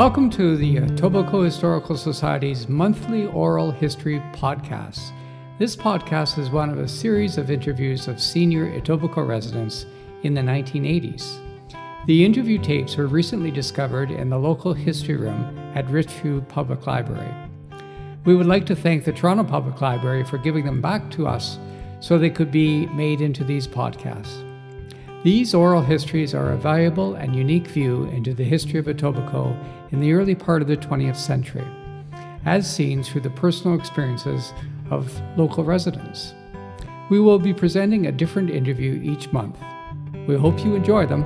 Welcome to the uh, Etobicoke Historical Society's monthly oral history podcast. This podcast is one of a series of interviews of senior Etobicoke residents in the 1980s. The interview tapes were recently discovered in the local history room at Richview Public Library. We would like to thank the Toronto Public Library for giving them back to us so they could be made into these podcasts. These oral histories are a valuable and unique view into the history of Etobicoke in the early part of the 20th century, as seen through the personal experiences of local residents. We will be presenting a different interview each month. We hope you enjoy them.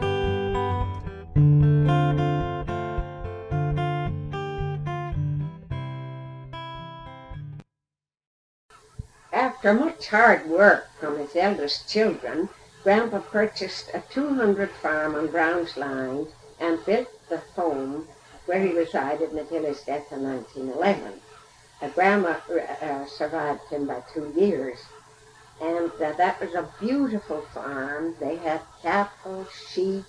After much hard work from his eldest children, Grandpa purchased a 200 farm on Brown's Line and built the home where he resided until his death in 1911. Uh, Grandma uh, survived him by two years. And uh, that was a beautiful farm. They had cattle, sheep,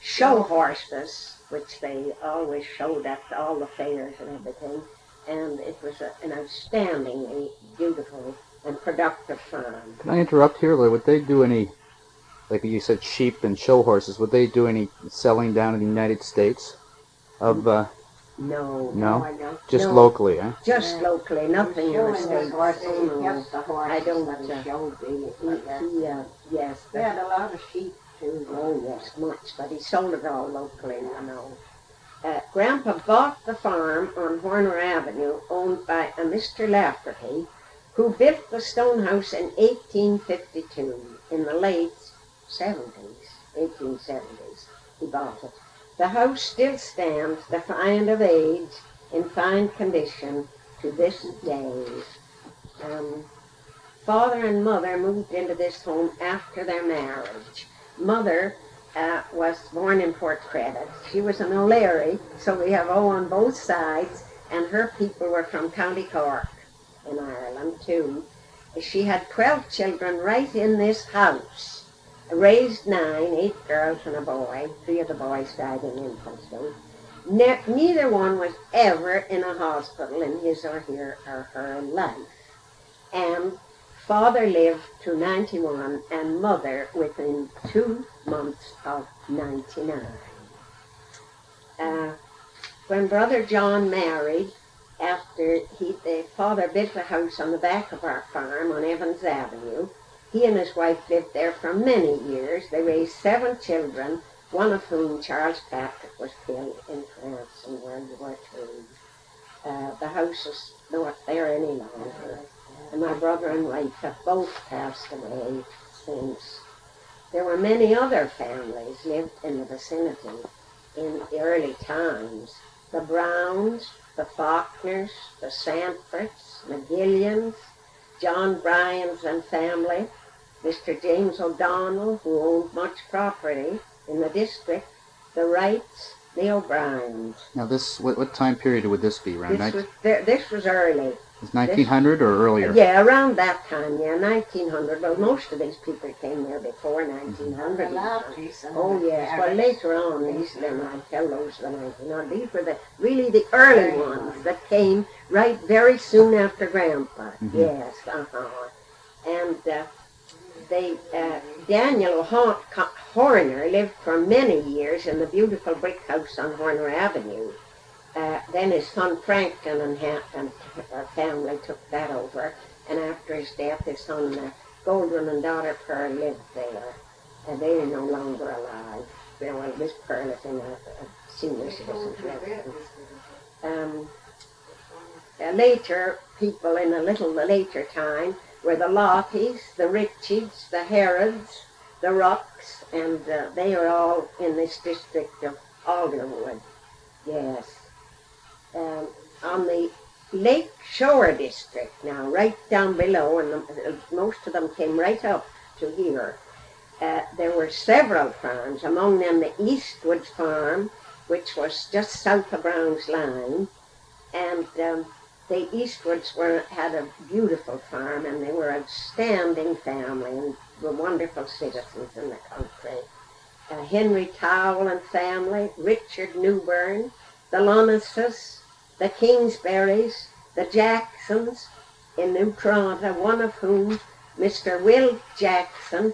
show horses, which they always showed at all the fairs and everything. And it was a, an outstandingly beautiful and productive farm. Can I interrupt here? Would they do any, like you said, sheep and show horses? Would they do any selling down in the United States? Of uh, No, No? I don't. just No, locally, huh? Just locally, nothing in the Showing the States. No. just the horses I don't, and uh, showed the, He, he, uh, yes, They had a lot of sheep too. Oh, yes, much, but he sold it all locally, you know. Uh, Grandpa bought the farm on Horner Avenue owned by a Mr. Lafferty, who built the stone house in 1852, in the late 70s, 1870s. He bought it. The house still stands, defiant of age, in fine condition to this day. Um, father and mother moved into this home after their marriage. Mother uh, was born in Port Credit. She was an O'Leary, so we have O on both sides, and her people were from County Cork in Ireland too. She had 12 children right in this house, raised nine, eight girls and a boy. Three of the boys died in infancy. Ne- neither one was ever in a hospital in his or her, or her life. And Father lived to 91 and mother within two months of 99. Uh, when Brother John married, after he, the father built a house on the back of our farm on Evans Avenue, he and his wife lived there for many years. They raised seven children, one of whom, Charles Patrick, was killed in France in World War II. Uh, the house is not there any longer and my brother and wife have both passed away since. There were many other families lived in the vicinity in the early times. The Browns, the Faulkners, the Sanfords, McGillians, John Bryans and family, Mr. James O'Donnell, who owned much property in the district, the Wrights, the O'Briens. Now, this what, what time period would this be? Around This 19, was, th- this was early. 1900 or earlier? Yeah, around that time, yeah, 1900. Well, most of these people came there before mm-hmm. 1900. Oh, yes. Well, later on, these them, I tell those the 1900. These were the really the early ones that came right very soon after Grandpa. Mhm. Yes, uh-huh. And uh, they, uh, Daniel Ho- Horner lived for many years in the beautiful brick house on Horner Avenue. Uh, then his son Franklin and, ha- and uh, family took that over, and after his death, his son uh, Goldwyn and daughter Pearl lived there, and they are no longer alive. Well, well, Miss Pearl is in a, a senior citizen's residence. Um, later, people in a little later time were the Lotties, the Richies, the Herods, the Rucks, and uh, they are all in this district of Alderwood. Yes um, on the Lake Shore district now, right down below, and the, most of them came right up to here. Uh, there were several farms, among them the Eastwoods Farm, which was just south of Brown's Line, and um, the Eastwoods were had a beautiful farm, and they were an outstanding family and were wonderful citizens in the country. Uh, Henry Towle and family, Richard Newburn, the Lonuses, the Kingsberries, the Jacksons in New Toronto, one of whom, Mr. Will Jackson,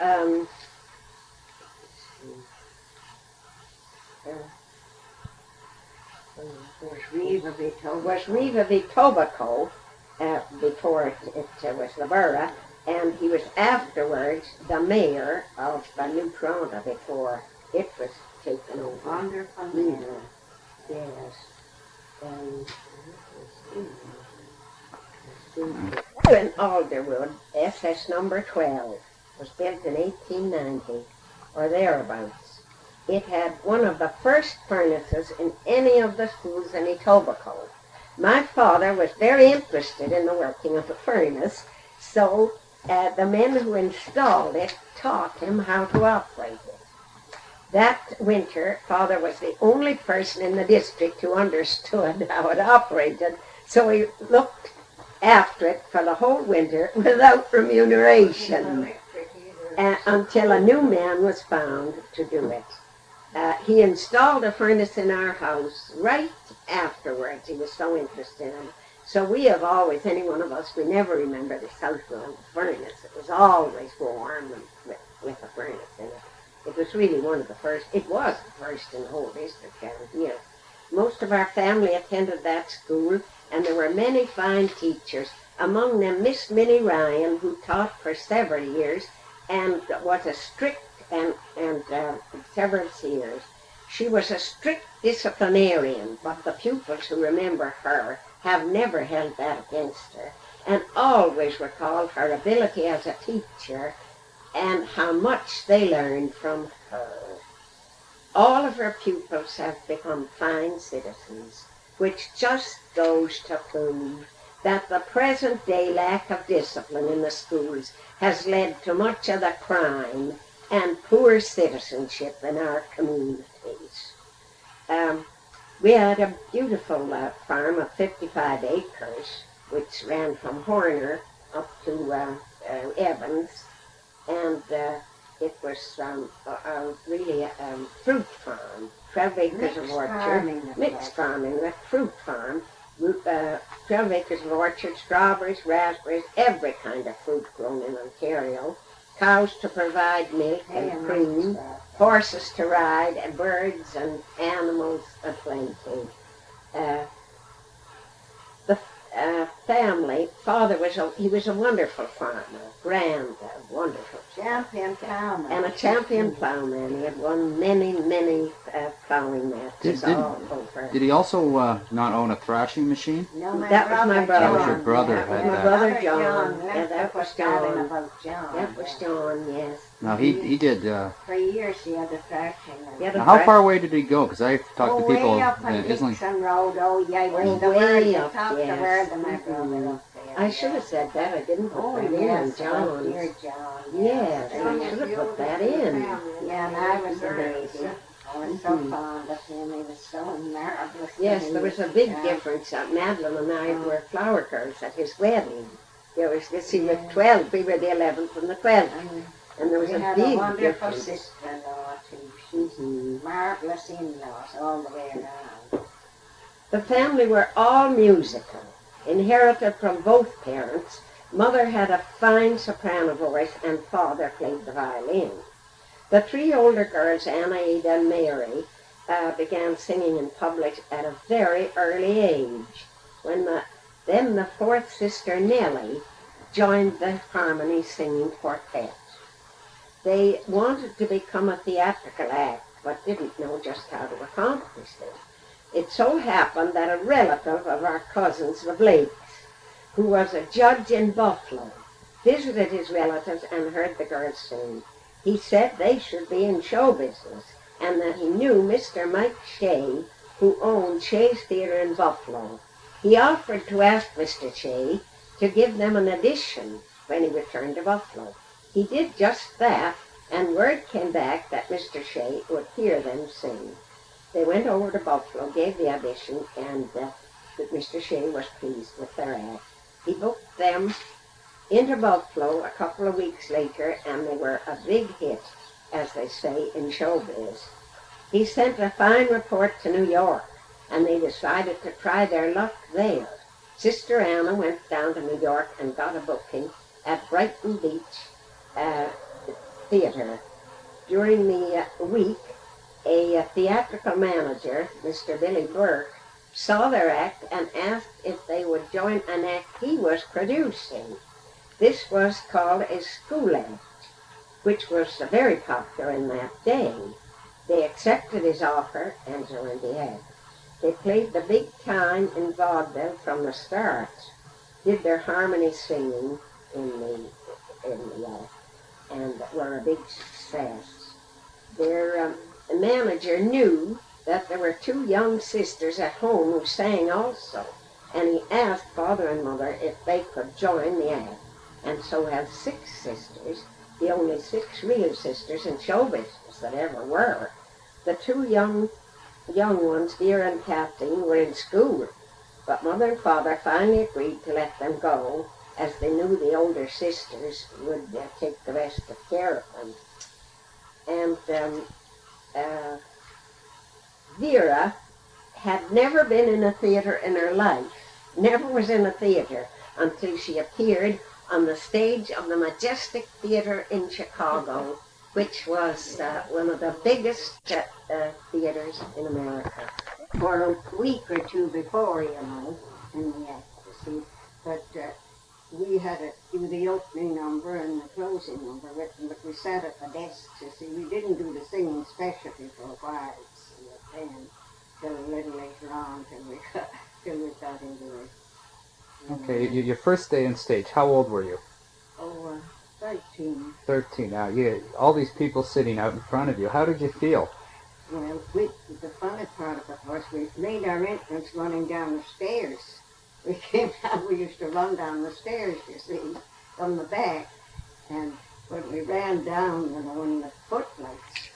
um, Was Reva of Etobicoke. was Riva of Etobicoke uh, before it, it uh, was the borough, and he was afterwards the mayor of the New Toronto before it was taken over. Wonderful Mhm. man. Yes. Um, in Alderwood, SS number 12, was built in 1890 or thereabouts. It had one of the first furnaces in any of the schools in Etobicoke. My father was very interested in the working of the furnace, so uh, the men who installed it taught him how to operate it. That winter, father was the only person in the district who understood how it operated, so he looked after it for the whole winter without remuneration uh, until a new man was found to do it. Uh, he installed a furnace in our house right afterwards. He was so interested in it. So we have always, any one of us, we never remember this house without a furnace. It was always warm with, with a furnace in it. It was really one of the first, it was the first in the whole district down. Most of our family attended that school, and there were many fine teachers, among them Miss Minnie Ryan, who taught for several years and was a strict and, and uh, several years. She was a strict disciplinarian, but the pupils who remember her have never held that against her, and always recall her ability as a teacher and how much they learned from her. All of her pupils have become fine citizens, which just goes to prove that the present day lack of discipline in the schools has led to much of the crime and poor citizenship in our communities. Um, we had a beautiful uh, farm of 55 acres, which ran from Horner up to uh, uh, Evans, and uh, it was um, a, a really a um, fruit farm, 12 acres Mixed of orchard, farming, mixed farming, a fruit farm, uh, 12 acres of orchard, strawberries, raspberries, every kind of fruit grown in Ontario, cows to provide milk and cream, horses to ride, and birds and animals aplenty. Uh, the uh, family, father was a, he was a wonderful farmer, grand, uh, wonderful, Champion plowman. and a champion plowman. He had won many, many uh, plowing matches Did- did- all over. Did he also uh, not own a thrashing machine? No, my That was my brother. That was your John. brother Yeah, had my that. brother John. That's Yeah, that was John. about John. that was John, yes. No, he he did. Uh, For years he had a traction. He had a now how far away did he go? Because I talked oh, to people way up in on Islington. Dixon Road. Oh, yeah, he Oh, was the way word. Up, talked the yes. word of my Mhm. brother I should have said that. I didn't put Oh, that yes, in, oh, John's. dear John. Yes, John I should have put that in. Yeah, and I was a baby. I was so Mhm. fond of him. He was so marvelous. Yes, there was a big Yeah. difference. Uh, Madeline and I were flower girls at his wedding. There was this, he was Yeah. 12, we were the 11th and the 12th. And And there was we a had big a wonderful difference. sister-in-law too. She's Mhm. marvelous in-laws all the way around. The family were all musical, inherited from both parents. Mother had a fine soprano voice and father played the violin. The three older girls, Anna, Ada, and Mary, uh, began singing in public at a very early age. When the, then the fourth sister, Nellie, joined the harmony singing quartet. They wanted to become a theatrical act, but didn't know just how to accomplish it. It so happened that a relative of our cousins, the Blakes, who was a judge in Buffalo, visited his relatives and heard the girls sing. He said they should be in show business and that he knew Mr. Mike Shea, who owned Shea's Theatre in Buffalo. He offered to ask Mr. Shea to give them an audition when he returned to Buffalo. He did just that, and word came back that Mr. Shea would hear them sing. They went over to Buffalo, gave the audition, and uh, Mr. Shea was pleased with their act. He booked them into Buffalo a couple of weeks later, and they were a big hit, as they say in showbiz. he sent a fine report to New York, and they decided to try their luck there. Sister Anna went down to New York and got a booking at Brighton Beach uh, Theatre. During the uh, week, a theatrical manager, Mr. Billy Burke, saw their act and asked if they would join an act he was producing. This was called a school act, which was very popular in that day. They accepted his offer and joined the act. They played the big time in vaudeville from the start, did their harmony singing in the in the act, and were a big success. Their um, manager knew that there were two young sisters at home who sang also, and he asked father and mother if they could join the act, and so have six sisters, the only six real sisters in show business that ever were. The two young young ones, Vera and Kathleen, were in school, but mother and father finally agreed to let them go, as they knew the older sisters would uh, take the rest of care of them. And um, uh, Vera had never been in a theater in her life, never was in a theater until she appeared on the stage of the Majestic Theater in Chicago, which was uh, one of the biggest uh, uh, theaters in America. For a week or two before, you know, the act. But uh, we had to do the opening number and the closing number written, but we sat at the desks, you see. We didn't do the singing specialty for a while, you see, till a little later on, till we got, till we got into it. you Okay, know. your first day on stage, how old were you? Oh, uh, 13. 13. Now, you all these people sitting out in front of you. How did you feel? Well, we, the funny part of it was we made our entrance running down the stairs. We came out, we used to run down the stairs, you see, from the back. And when we ran down, you know, in the footlights,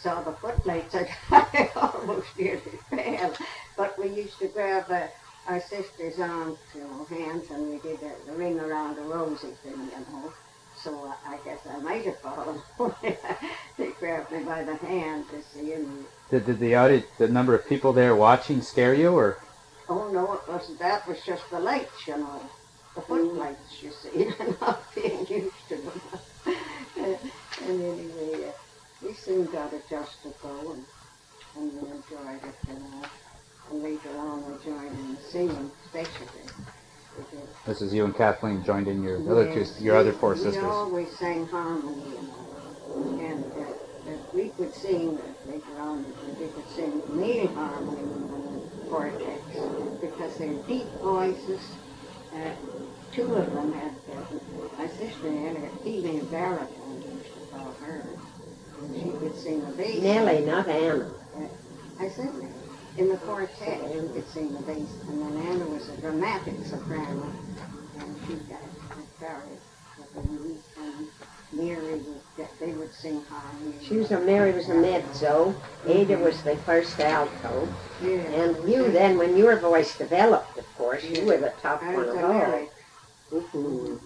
saw the footlights, I almost nearly fell. But we used to grab uh, our sister's arms, you know, hands, and we did the ring around the rosy thing, you know. So uh, I guess I might have fallen. they grabbed me by the hand to see, and Did, did the audience, the number of people there watching scare you, or oh no, it wasn't that. It was just the lights, you know, the footlights, you see, and not being used to them. and anyway, uh, we soon got adjusted though, and, and we enjoyed it, you know. And later on, we joined in the singing, especially. This is you and Kathleen joined in your other two, your we- other four We sisters? always sang harmony, you know, and uh, we could sing uh, later on. We could sing male harmony in the quartets because they're deep voices. Uh, two of them had uh, my sister had a female baritone, used to call her. And she could sing the bass. Nellie, not Anna. I said. In the quartet, she could sing the bass, and then Anna was a dramatic soprano, and she got carried. And Mary would, they would sing harmony. She was a Mary was a mezzo. Ada was the first alto. And you then, when your voice developed, of course, you were the top one of all. Mm-hmm.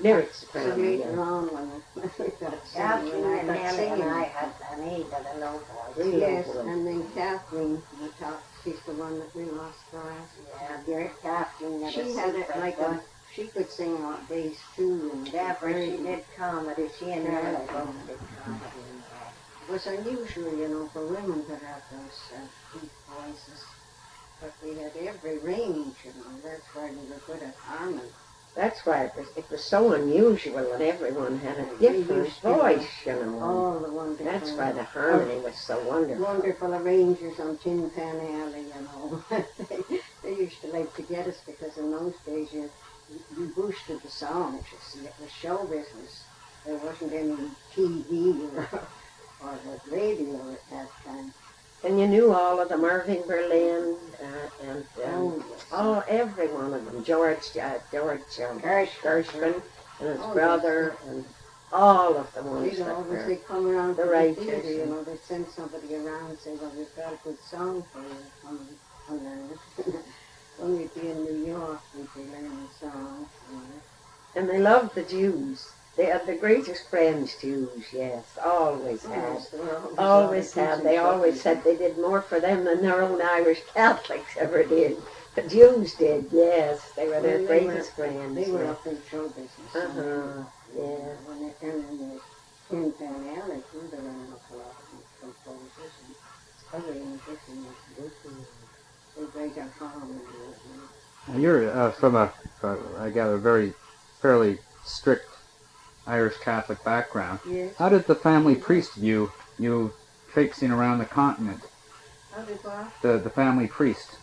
Lyric soprano. later yeah. on, when I when I got Kathleen and I Nellie and I had an Ada, the low voice. Yes, and then Kathleen, the top, she's the one that we lost for us. Yeah, Kathleen She had it like a, she could sing on bass too, and very she did comedy. She and. Nellie both did comedy. that. It was unusual, you know, for women to have those uh, deep voices. But we had every range, you know. That's why we were good at harmony. That's why it was, it was so unusual that everyone had a different voice, you know. All the wonderful, That's why the harmony was so wonderful. wonderful arrangers on Tin Pan Alley, you know. they, they used to like to get us because in those days you, you boosted the songs, you see. It was show business. There wasn't any TV or, or the radio at that time. And you knew all of them, Irving Berlin, uh, and um, Oh, yes. oh, every one of them. George, uh, George um, Gershwin and his Oh, yes. brother, and all of the ones They'd that always they come around the to the writers theater, you know, they'd send somebody around and say, well, we've got a good song for you. Come, on, come down. When we'd be in New York, we'd be learning songs. And they loved the Jews. They are the greatest friends, Jews, yes, always have. Yes, always Always have. They always said they did more for them than their own Irish Catholics ever did. The Jews did, yes. They were their Well, they were- greatest friends. They were yeah. up in show business. Uh-huh, yeah. When they, and then they, Tin Pan Alley, too, there were an awful lot of composers and other musicians. You're uh, from a, uh, I gather, very fairly strict Irish Catholic background. Yes. How did the family priest view you traipsing around the continent? How did what? The the family priest.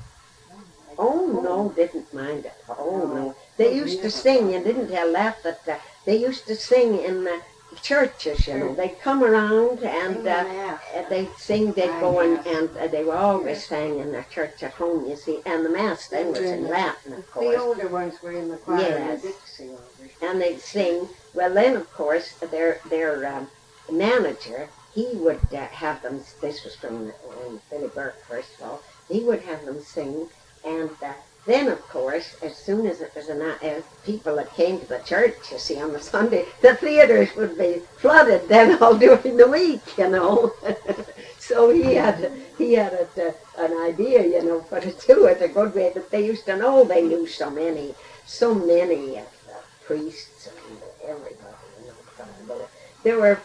Oh, no, didn't mind it. Oh, no. They used to sing, you didn't tell that, but uh, they used to sing in the churches, you know. They'd come around and uh, they'd sing, they'd go and, and uh, they were always sang in their church at home, you see. And the Mass then was in Latin, of course. The older ones were in the choir and Yes. the and they'd sing. Well, then, of course, their their um, manager, he would uh, have them. This was from um, Billy Burke, first of all. He would have them sing, and uh, then, of course, as soon as it was an, uh, people that came to the church, you see, on the Sunday, the theaters would be flooded. Then all during the week, you know. so he had he had a, uh, an idea, you know, for to do it a good way. That they used to know they knew so many, so many of the priests and everybody, you know. They were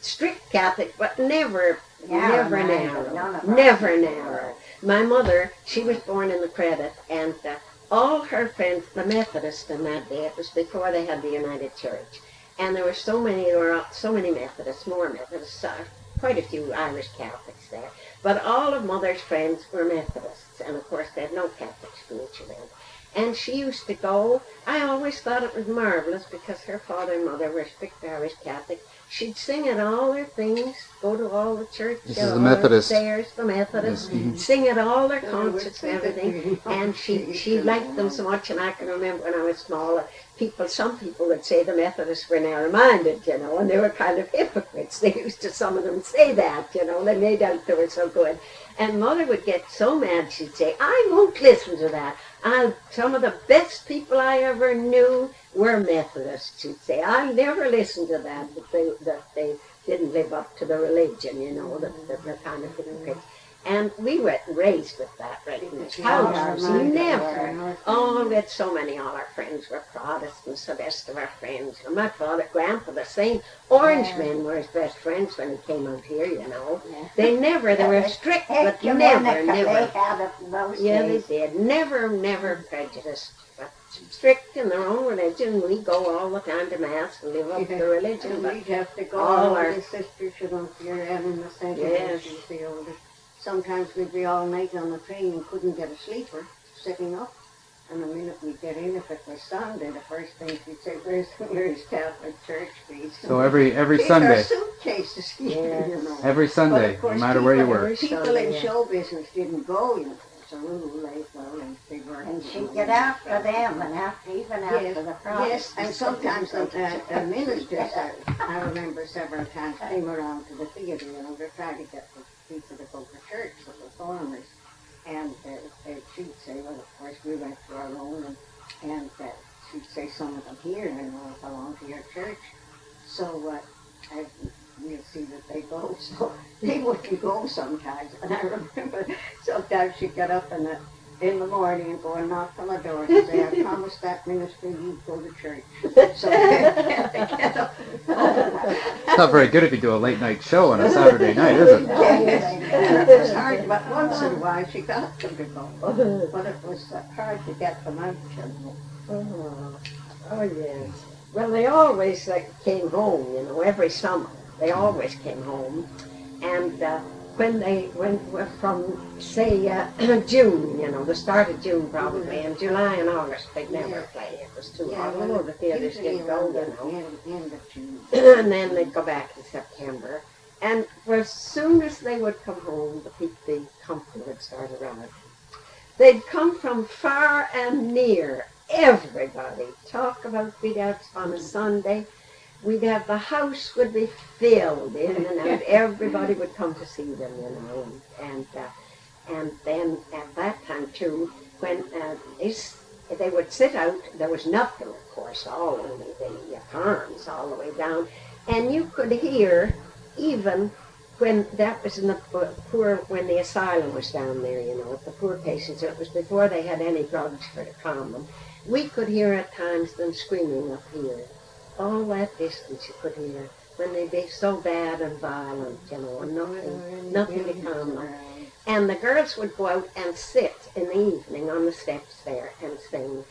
strict Catholic, but never, Narrow never narrow, none of us never narrow. My mother, she was born in the Credit, and uh, all her friends, the Methodists in that day, it was before they had the United Church, and there were so many, there were so many Methodists, more Methodists, uh, quite a few Irish Catholics there, but all of mother's friends were Methodists, and of course they had no Catholic spiritual then. And she used to go. I always thought it was marvelous because her father and mother were strict Irish Catholic. She'd sing at all their things, go to all the church, This is the Methodist. The Methodist, Yes, mhm. sing at all their concerts and everything. And she she liked them so much, and I can remember when I was small, uh, people, some people would say the Methodists were narrow-minded, you know, and they were kind of hypocrites. They used to, some of them say that, you know, they made out they were so good. And mother would get so mad, she'd say, I won't listen to that. I, some of the best people I ever knew were Methodists, she'd say. I'll never listened to that, that they, that they didn't live up to the religion, you know, that, that they're kind of hypocrites. And we were raised with that right in this house. Never. Oh, we had so many. All our friends were Protestants, the best of our friends. And my father, Grandpa, the same. Orange men were his best friends when he came out here, you know. They never, they were strict, but never, They never. had it in those Yeah, they did. Never, never prejudiced. But strict in their own religion. We go all the time to Mass and live up to the religion. And But we'd have to go, all all our- the sisters, should know, here and in the center, Yes. she's the oldest. Sometimes we'd be all night on the train and couldn't get a sleeper, sitting up. And the minute we get in, if it was Sunday, the first thing she'd say, where's, where's Catholic Church, please? So every every These are Sunday, suitcases here, you know. every Sunday, of no course, matter where you were. People Sunday, in yeah. show business didn't go, you know, it's a rule, and they were. And she'd get after them and after, even after Yes, the Yes, and sometimes the, uh, the ministers, uh, I remember several times came around to the theatre, you know, they're trying to get the people to go to church, with the performers. And uh, uh, she'd say, well, of course, we went to our own, and, and uh, she'd say, some of them here, you know, belong to your church. So uh, I, we'll see that they go. So they wouldn't go sometimes. And I remember sometimes she'd get up in the, in the morning and go and knock on the door and say, I promised that minister you'd go to church. So they had get up. It's not very good if you do a late night show on a Saturday night, is it? Yes, it was hard, but once in a while she got them to go. But it was uh, hard to get them out. you. Oh, oh yes. Well, they always like came home, you know, every summer. They always came home, and uh, when they went from say uh, June, you know, the start of June probably, and July and August they'd never play. It was too Yeah, hot. well, the theaters usually did go, you know. End, of June. and then they'd go back in September. And as soon as they would come home, the the company would start arriving. They'd come from far and near, everybody. Talk about out on a Sunday. We'd have the house would be filled in and out. Everybody would come to see them, you know. And uh, and then at that time too, when uh, they would sit out. There was nothing, of course, all only the uh, farms all the way down, and you could hear even when that was in the poor when the asylum was down there. You know, with the poor patients. It was before they had any drugs for to calm them. We could hear at times them screaming up here. All that distance you could hear when they'd be so bad and violent, you know, and nothing, nothing to calm them. And the girls would go out and sit in the evening on the steps there and sing.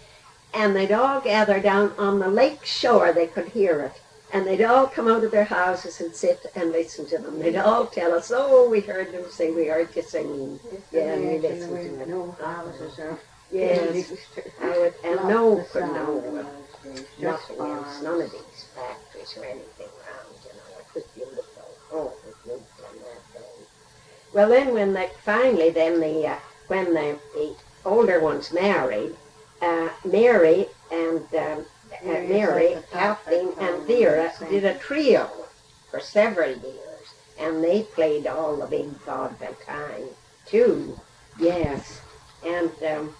And they'd all gather down on the lake shore, they could hear it. And they'd all come out of their houses and sit and listen to them. They'd all tell us, oh, we heard them sing, we heard you singing. Yeah, we listened to it. No houses or. Yes, I would, and no could know of of those days, just nothing else, none of these factories or anything around, you know, it was beautiful. Oh, it was in that day. Well, then when they, finally then the, uh, when the, the older ones married, uh, Mary and, um, uh, Mary, at the top, Kathleen and Vera did a trio for several years. And they played all the big vaudeville time, too. Yes. And, um,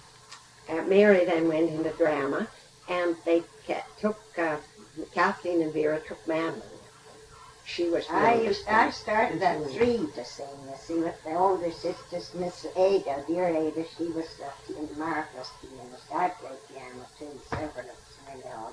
uh, Mary then went into drama, and they ca- took uh, Kathleen and Vera took Madeline. She was I used, I started at three to sing, you see, with the older sisters, Miss Ada, dear Ada, she was the in the marvelous pianist. I played piano too, several of all.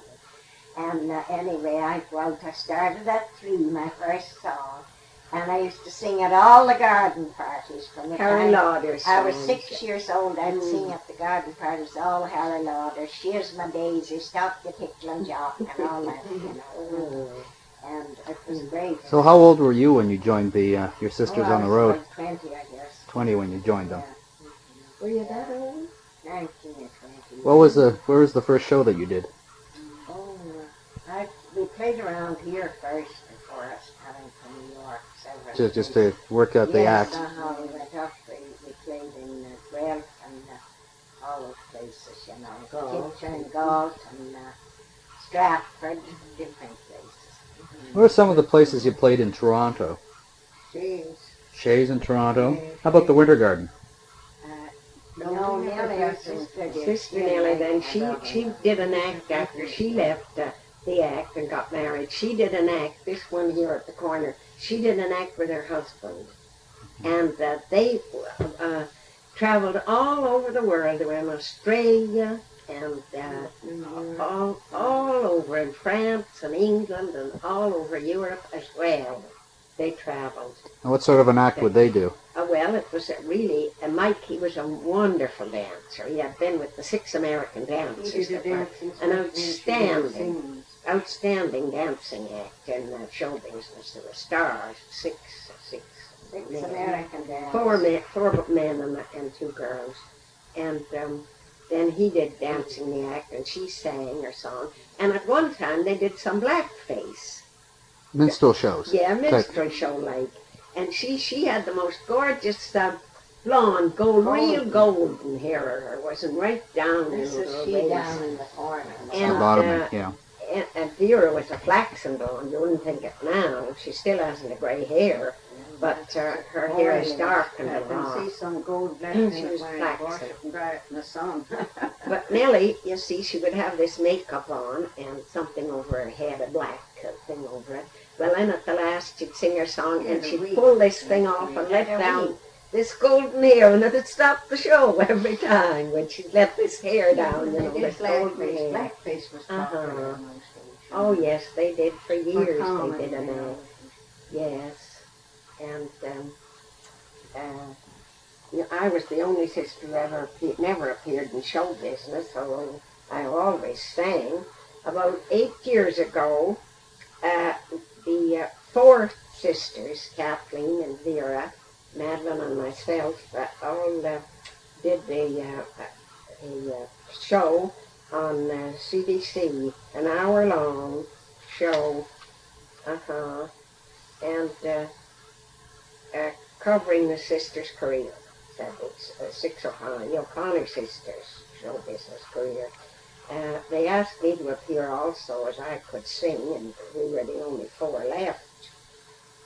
And uh, anyway, I, well, I started at three, my first song, and I used to sing at all the garden parties from the Harry time Lauder's I was songs. six years old. I'd Mm. sing at the garden parties, all Harry Lauder, She's my daisy, Stop the tickling jock, and all that, you know. Mm. And it was great. So how old were you when you joined the uh, your sisters Oh, on the was road? Like Twenty, I guess. Twenty when you joined them. Yeah. Were you that old? Nineteen or twenty. What was the where was the first show that you did? Oh, I we played around here first before us Just just to work out the yes, act. uh-huh, we went up. We, we played in uh, Guelph and uh, all those places, you know, Galt. Kitchen, Galt, and uh, Stratford, different places. What are some of the places you played in Toronto? Jeez. Shea's in Toronto. How about the Winter Garden? Uh, No, no, we never Nellie, our to- sister did. Sister Nellie then, she, she did an act after she left uh, the act and got married. She did an act, this one here at the corner, she did an act with her husband. And uh, they uh, traveled all over the world. They were in Australia and uh, all, all over in France and England and all over Europe as well. They traveled. And what sort of an act would they do? Uh, well, it was really, uh, Mike, he was a wonderful dancer. He had been with the six American He dancers. did a were dancing an outstanding- she did singing. Outstanding dancing act in the show business. There were stars, six, six, Six men. American dancers. four men, four men and, and two girls. And um, then he did dancing the act, and she sang her song. And at one time they did some blackface. Minstrel shows. Yeah, minstrel show like. And she she had the most gorgeous uh, blonde, gold, real golden hair. Her wasn't right down This in is she down in the corner. The bottom, uh, yeah. And, Vera was a flaxen blonde. You wouldn't think it now. She still hasn't a grey hair, but uh, her hair is dark and I can see some gold black She was when I black, wash so- it and dry it in the sun. But Nellie, you see, she would have this makeup on and something over her head, a black thing over it. Well, then at the last, she'd sing her song and she'd pull this thing off and let down this golden hair, and it'd stop the show every time when she'd let this hair down, you know, this golden hair. Blackface was popular Uh-huh. those days. Oh yes, they did for For years. comedy, They did you an know. Yes, and um, uh, yeah, I was the only sister who ever appe- never appeared in show business, although I always sang. About eight years ago, uh, the uh, four sisters, Kathleen and Vera, Madeline and myself, uh, all uh, did the uh, a uh, show on uh, CBC, an hour long show, uh-huh, and uh, uh, covering the sisters' career. That was uh, six O'Connor, the O'Connor sisters' show business career. Uh, they asked me to appear also as I could sing, and we were the only four left.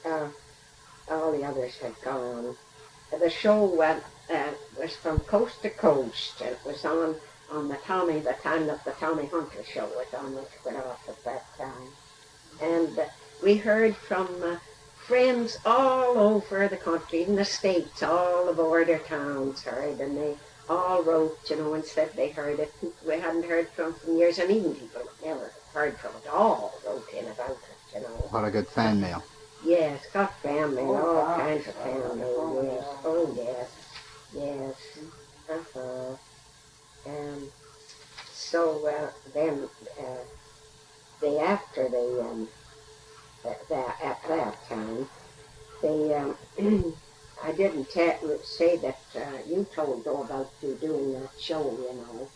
Uh, all the others had gone. The show went, uh, was from coast to coast, it was on on the Tommy, the time that the Tommy Hunter show was on, which went off at that time. And uh, we heard from uh, friends all over the country, in the States, all the border towns heard, and they all wrote, you know, and said they heard it. We hadn't heard from for years, and even people never heard from it all wrote in about it, you know. What a good fan mail. Yes, got family, Oh, all kinds of family, oh, yes. Oh, yes, yes. Uh-huh. And so uh, then, uh, they, after the, um, at that, at that time, they, um, I didn't ta- say that, uh, you told though about you doing that show, you know,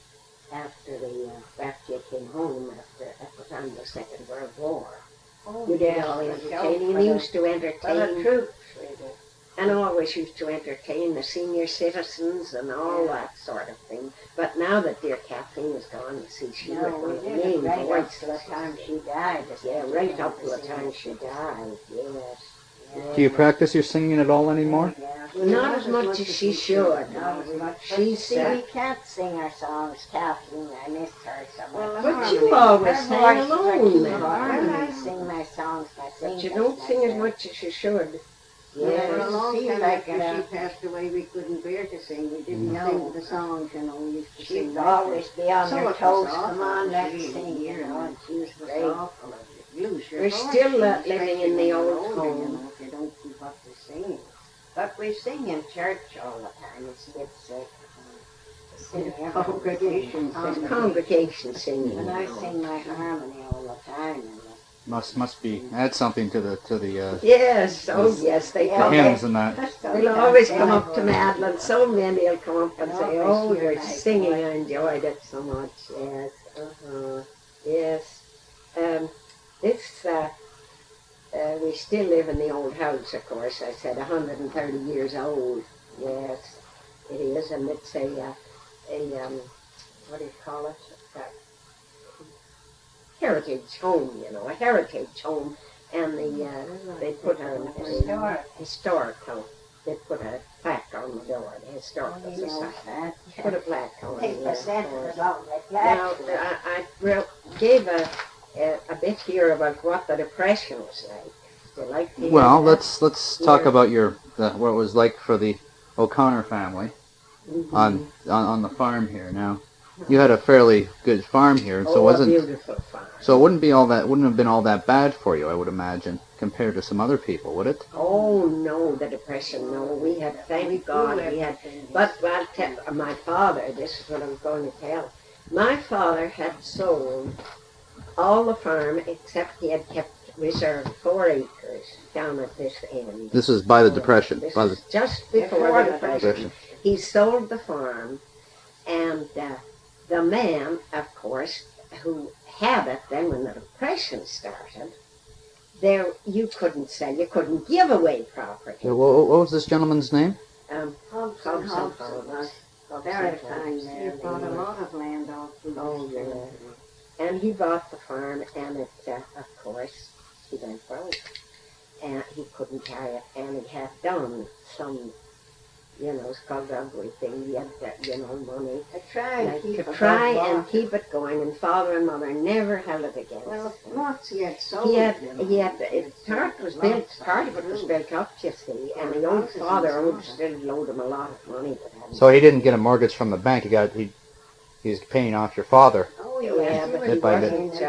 after the, uh, after you came home after, at the time of the Second World War. You did all the entertaining, and you used to For the entertain, troops, and always used to entertain the senior citizens and all Yeah. that sort of thing. But now that dear Kathleen is gone, you see, she was No, one we the main right up to the time she died. Yeah, right up to the time she died, yes. Do you practice your singing at all anymore? Yeah. Not as much as she should. Not as much. But She's, see, uh, we can't sing our songs, Kathleen. I miss her so much. Well, But you always Her sang alone, like then. harmony. Sing my songs, my But you don't sing as much as you should. Yeah, Yes. for a long Seemed time like after after she she passed away, we couldn't bear to sing. We didn't No. sing the songs, you know. We used to sing She'd always be on So her it was toes. awful. Come on, let's She- sing, you know. And she was It was great. awful. You lose your We're voice, still, uh, living in the when you're old older, home. You know, if you don't keep up with singing. But we sing in church all the time. It's, it's, uh, sing every- Congregation It's congregation singing. And I sing my harmony all the time. Uh, Must must be add something to the to the, uh, Yes, oh yes, they the come. hymns and that. They'll always come up to Madeline. So many will come up and And say, "Oh, hear you're my singing. voice." I enjoyed it so much." Yes, uh-huh. yes. Um, it's uh, uh, we still live in the old house, of course. I said 130 years old. Yes, it is, and it's a uh, a um, what do you call it? A heritage home, you know, a heritage home, and the uh, they put a, a Historic. historic home. They put a plaque on the door, the historical Oh, he society. Put a plaque on Take the the cent door. for long, Now. I, I gave a, a, a bit here about what the Depression was like. Do you like Well, let's let's talk about your the, what it was like for the O'Connor family Mhm. on, on on the farm here. Now, you had a fairly good farm here, so oh, it wasn't a beautiful farm. so it wouldn't be all that wouldn't have been all that bad for you, I would imagine, compared to some other people, would it? Oh no, the depression. No, we had. Thank God we had. But I'll my father. This is what I'm going to tell. My father had sold all the farm except he had kept reserved four acres down at this end. This is by the depression, This by the is just before, Before the the depression. depression. He sold the farm, and uh, the man, of course, who had it then when the depression started, there you couldn't sell, you couldn't give away property. Yeah, What, what was this gentleman's name? Um, Hobson, Hobson Hobson Hobson very Farms. fine He bought a lot of land all through Oh, yeah. And he bought the farm, and it, uh, of course, he went broke. And he couldn't carry it, and he had done some, you know, skullduggery thing. He had, you know, money To try and like, keep to try and keep it going. And father and mother never held it against. Well, him. lots he had sold. He had, you know. he had, it, part was built, part of it was built up, you see, and the old father so owed on. still loaned him a lot of money. So he didn't get a mortgage from the bank. He got he he's paying off your father. Oh, Yeah, yeah. but he wasn't,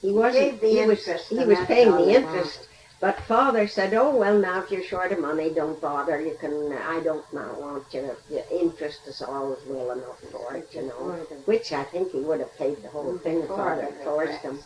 he wasn't, the he was, he was paying the he interest. But father said, oh, well, now if you're short of money, don't bother. You can, I don't not want you. The interest is always well enough for it, you know. Which I think he would have paid the whole thing if father had forced him.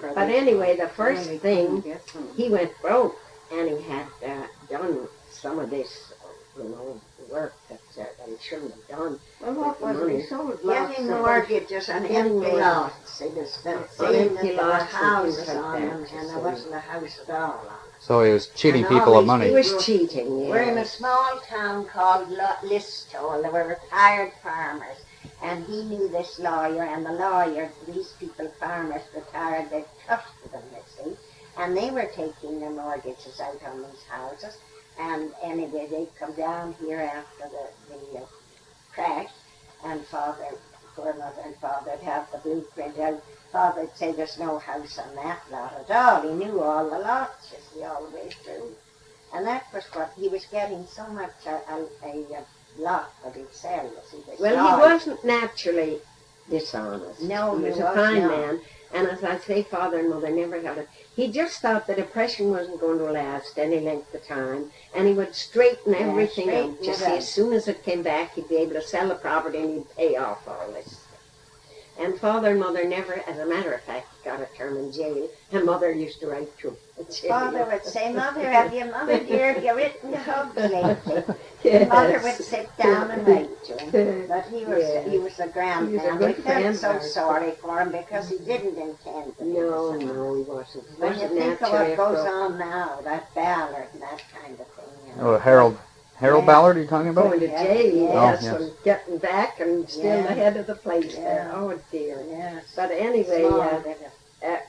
But anyway, the first thing, couldn't get some. he went broke and he had uh, done some of this, you know, work that, that he shouldn't have done. Well, what was it? He sold lots Getting of mortgages on Getting empty mortgages. lots. It was the On that empty there were houses on them you and there wasn't a house at all on. So he was cheating And people of money. He was cheating, yeah. We're in a small town called Lo- Listowel. They were retired farmers. And he knew this lawyer, and the lawyer, these people, farmers, retired, they trusted him, you see. And they were taking their mortgages out on these houses. Um, and anyway, they'd come down here after the, the uh, crash, and father poor mother and father'd have the blueprint out. Father'd say there's no house on that lot at all. He knew all the lots, you see, all the way through. And that was what he was getting so much uh, a, a, a, a lot that he'd sell. You see, Well, he wasn't naturally dishonest. No, he he was a fine man. And as I say, father and mother never had it. He just thought the depression wasn't going to last any length of time, and he would straighten Yeah, everything straighten out. You see, as soon as it came back, he'd be able to sell the property and he'd pay off all this. And father and mother never, as a matter of fact, got a term in jail. And mother used to write to him. In jail. Father would say, Mother, have your Mother dear, have you written to Hubs lately? Yes. Mother would sit down and write to him. But he was Yes. he was a grand He was a man. we felt so sorry for him because he didn't intend to. No, so. no, he wasn't. He When you wasn't think of naturally what goes a on now, that Ballard and that kind of thing. You know. Oh, Harold. Harold Yeah. Ballard, are you talking about? Going to Yeah. jail, Oh, yes, yes. and getting back and still Yeah. the head of the place there. Yeah. Oh dear. Yes. But anyway, Small bit of- uh,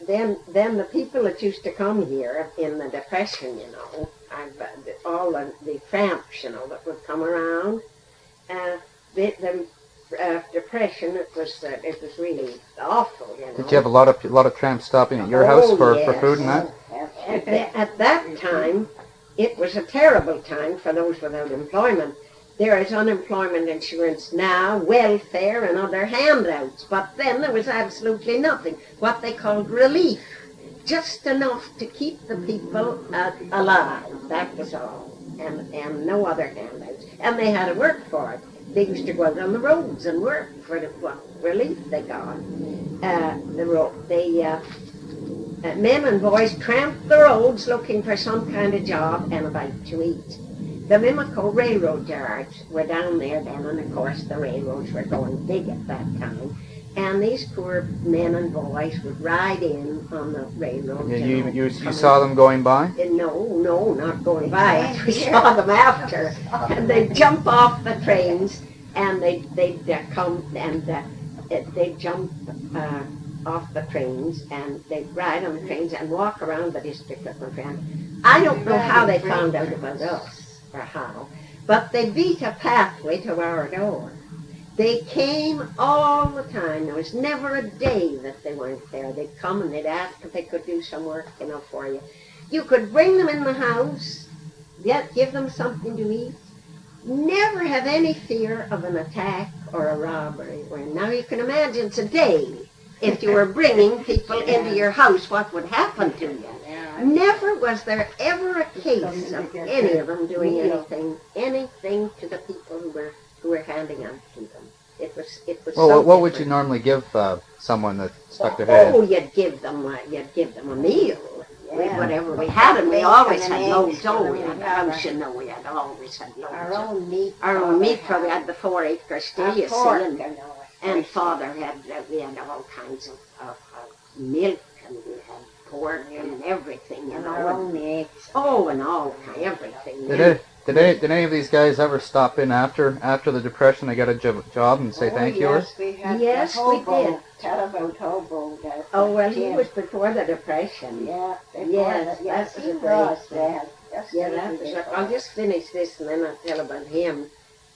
then then the people that used to come here in the depression, you know, I've, all the, the tramps, you know, that would come around, uh, the, the uh, depression it was uh, it was really awful, you know. Did you have a lot of a lot of tramps stopping at your house Oh, for, for yes. food and that? At, the, at that time, it was a terrible time for those without employment. There is unemployment insurance now, welfare, and other handouts, but then there was absolutely nothing. What they called relief, just enough to keep the people uh, alive. That was all, and and no other handouts. And they had to work for it. They used to go out on the roads and work for the what relief they got. Uh, the. Uh, uh, men and boys tramped the roads looking for some kind of job and a bite to eat. The Mimico railroad yards were down there then, and of course the railroads were going big at that time. And these poor men and boys would ride in on the railroad. Yeah, you, you, you, you saw them going by? Uh, No, no, not going by. We saw them after, and they'd jump off the trains, and they they'd uh, come and uh, they'd jump uh, off the trains, and they'd ride on the trains and walk around the district of my friend. I don't know how they found out about us or how, but they beat a pathway to our door. They came all the time. There was never a day that they weren't there. They'd come and they'd ask if they could do some work, you know, for you. You could bring them in the house, get, give them something to eat. Never have any fear of an attack or a robbery. Now you can imagine today, if you were bringing people into your house, what would happen to you. Yeah. Never was there ever a case of any of them doing anything, anything to the people who were who were handing out to them. It was it was. Well, so what, what would you normally give uh, someone that stuck their head? Oh, you'd give them a, you'd give them a meal. Yeah. Whatever we had, and we always had eggs loads. for Oh, them we had to a house, you know, we had always had loads. Our own meat. Our own meat, for we had. had the four acres still, Our you see, and, and father had, uh, we had all kinds of, of, of milk, and we had pork and everything, you and know. our and- own eggs. Oh, and all everything. Did it? Did any, did any of these guys ever stop in after after the depression? They got a jo- job and say oh, thank you? or- Yes, we had Yes, the we did. Tell hobo. That, Oh, well, he was before the depression. Yeah, before Yes, that, yes, that he was a great was thing. there. Just Yeah, really that was. I'll just finish this and then I'll tell about him.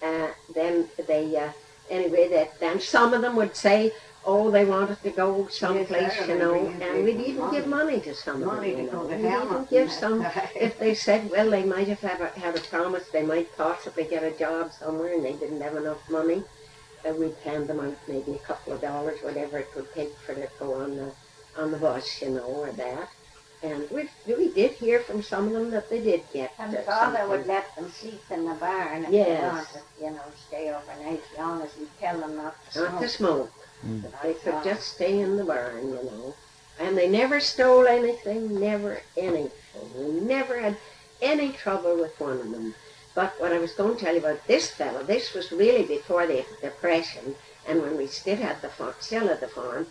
Uh, then they, uh, anyway, that then some of them would say, oh, they wanted to go someplace, you know, and even money. give money to some of them. you know. to We'd even give some, if they said, well, they might have had a, had a promise, they might possibly get a job somewhere and they didn't have enough money. Uh, we'd hand them out maybe a couple of dollars, whatever it would take for them to go on the, on the bus, you know, or that. And we, we did hear from some of them that they did get And uh, father something. would let them sleep in the barn if Yes. they wanted, you know, stay overnight as long as you tell them not to smoke. Not to smoke. Mm. They could just stay in the barn, you know. And they never stole anything, never anything. We never had any trouble with one of them. But what I was going to tell you about this fellow, this was really before the Depression, and when we still had the farm, still had the farm,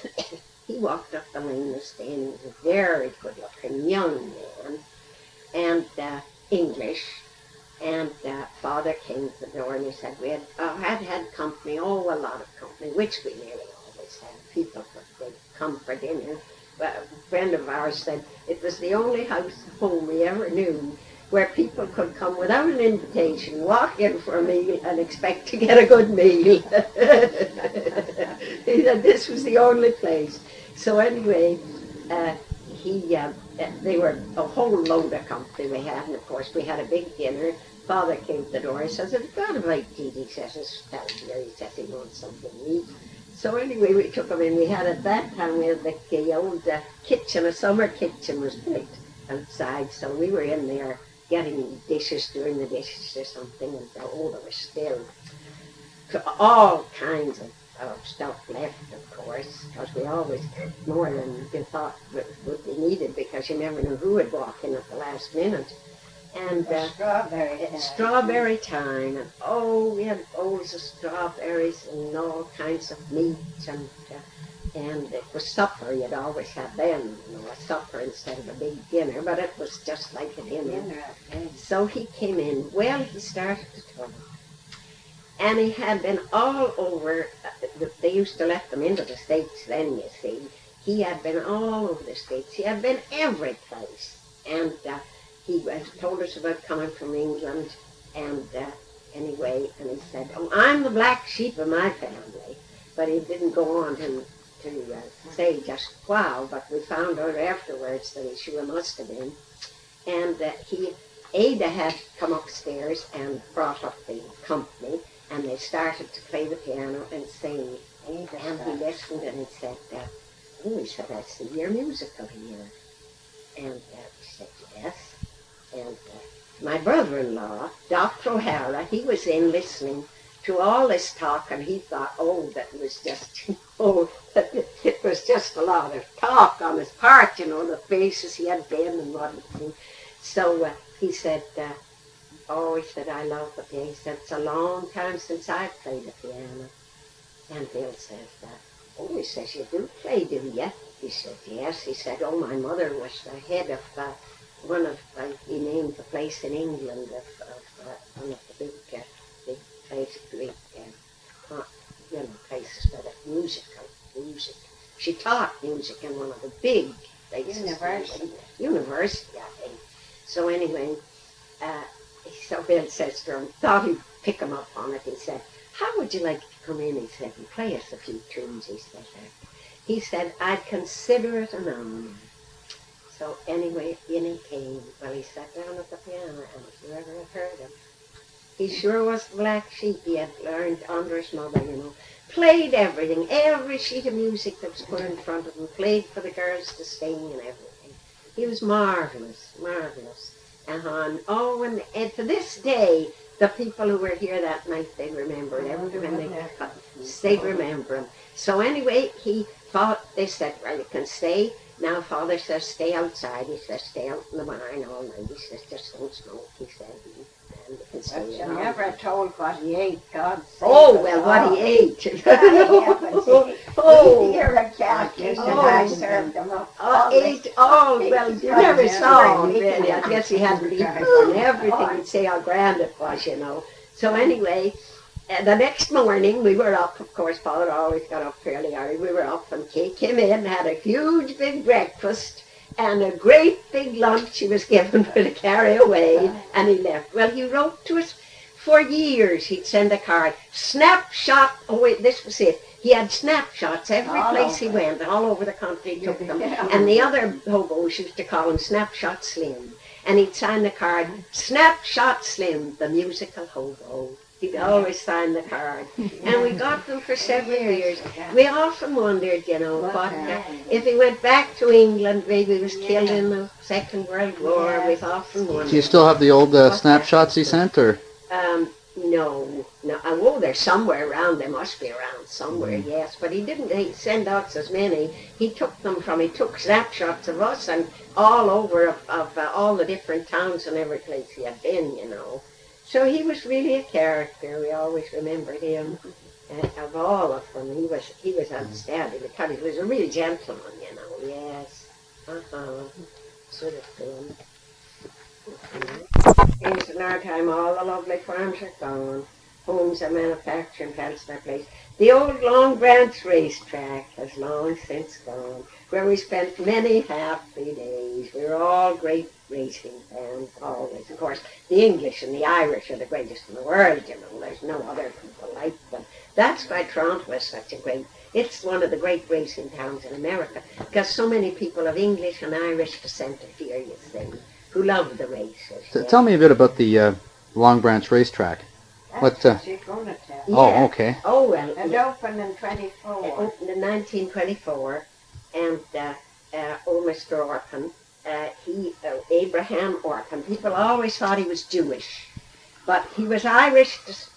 he walked up the lane this day and he was a very good-looking young man, and uh, English, and uh, father came to the door and he said we had uh, had had company, oh a lot of company, which we nearly always had. People they'd come for dinner. But a friend of ours said it was the only house home we ever knew where people could come without an invitation, walk in for a meal, and expect to get a good meal. he said this was the only place. So anyway, uh, he, uh, they were a whole load of company we had, and of course we had a big dinner. Father came to the door. He says, "Have you got to eat?" He says, "It's down here." He says he wants something to eat. So anyway, we took him in. We had at that time we had the, the old uh, kitchen, a summer kitchen was built outside, so we were in there getting dishes, doing the dishes or something, and oh, there was still all kinds of, of stuff left, of course, because we always kept more than we thought would be needed, because you never knew who would walk in at the last minute. And uh, Strawberry time. strawberry time, and oh, we had bowls of strawberries and all kinds of meat, and uh, and it was supper. You'd always have then, you know, a supper instead of a big dinner, but it was just like a dinner. Dinner. So he came in. Well, he started to talk. And he had been all over. uh, They used to let them into the States then, you see. He had been all over the States. He had been every place. And uh, he was, told us about coming from England. And uh, anyway, and he said, oh, I'm the black sheep of my family. But he didn't go on to, to uh, say just wow, but we found out afterwards that he sure must have been. And that he Ada had come upstairs and brought up the company, and they started to play the piano and sing. And he listened and he said, uh, oh, he said, I see musical here. And uh, he said, yes. And my brother-in-law, Dr. O'Hara, he was in listening to all this talk, and he thought, oh, that was just, oh, it was just a lot of talk on his part, you know, the places he had been and what he'd. So uh, he said, uh, oh, he said, I love the piano. He said, it's a long time since I've played the piano. And Bill says, uh, oh, he says, you do play, do you? He said, yes. He said, oh, my mother was the head of uh, one of, uh, he named the place in England of, of uh, one of the big, uh, big places, big, uh, uh, you know, places for the musical, music. She taught music in one of the big places. University. University, I think. So anyway, uh, so Bill says to him, thought he'd pick him up on it. He said, how would you like to come in, he said, and play us a few tunes, he said. He said, I'd consider it an honor. So anyway, in he came. Well, he sat down at the piano, and if you ever had heard him, he sure was the black sheep. He had learned under his mother, you know. Played everything, every sheet of music that was put in front of him, played for the girls to sing and everything. He was marvelous, marvelous. Uh-huh. And oh, and, and to this day, the people who were here that night, they remember it. Every when they they remember him. So anyway, he thought they said, "Well, you can stay." Now Father says, "Stay outside." He says, "Stay out in the barn all night." He says, "Just don't smoke." He said, "And you can But stay you all never told what he ate, God save Oh us well, what all. he ate. oh. oh, You're a cat, Yes, and oh. I served him up. Oh, ate all. Well, you never saw him really. I guess he had to eat and everything. Oh, He'd say how grand it was, you know. So anyway, uh, the next morning we were up. Of course, Father always got up fairly early. We were up, and Kate came in, had a huge big breakfast and a great big lunch he was given for to carry away, and he left. Well, he wrote to us for years. He'd send a card, snapshot. Oh wait, this was it. He had snapshots every All place he went, all over the country. He took them, and the other hobos used to call him Snapshot Slim. And he'd sign the card, Snapshot Slim, the musical hobo. He'd always sign the card. And we got them for several years. We often wondered, you know, what, uh, if he went back to England, maybe he was killed in the Second World War. We've often wondered. Do you still have the old uh, snapshots he sent, or Um, no, no. I know they're somewhere around. They must be around somewhere. Mm-hmm. Yes, but he didn't he send out as many. He took them from. He took snapshots of us and all over of, of uh, all the different towns and every place he had been. You know. So he was really a character. We always remembered him. Uh, of all of them, he was he was outstanding because he was a real gentleman. You know. Yes. Uh huh. sort of thing. Here's in our time, all the lovely farms are gone. homes are manufacturing plants in our place. The old Long Branch racetrack has long since gone, where we spent many happy days. We were all great racing fans, always. Of course, the English and the Irish are the greatest in the world, you know. There's no other people like them. That's why Toronto is such a great, it's one of the great racing towns in America, because so many people of English and Irish descent are here, you see, who love the races. So yeah. tell me a bit about the uh, Long Branch racetrack. That's What, uh, what you're going to tell. Yeah. Oh, okay. Oh, well, It yeah. opened in 24. It opened in 1924, and uh, uh, old Mr. Orpen, uh, he, uh, Abraham Orpen, people always thought he was Jewish, but he was Irish. Dis-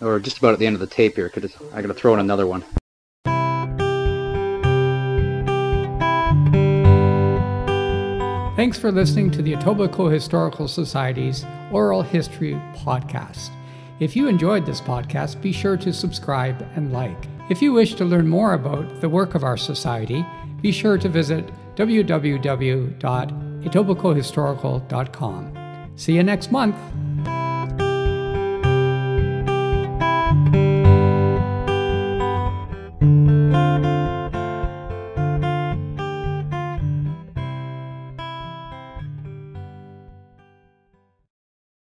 Or just about at the end of the tape here. Could I gotta throw in another one. Thanks for listening to the Etobicoke Historical Society's Oral History Podcast. If you enjoyed this podcast, be sure to subscribe and like. If you wish to learn more about the work of our society, be sure to visit www.etobicokehistorical.com. See you next month.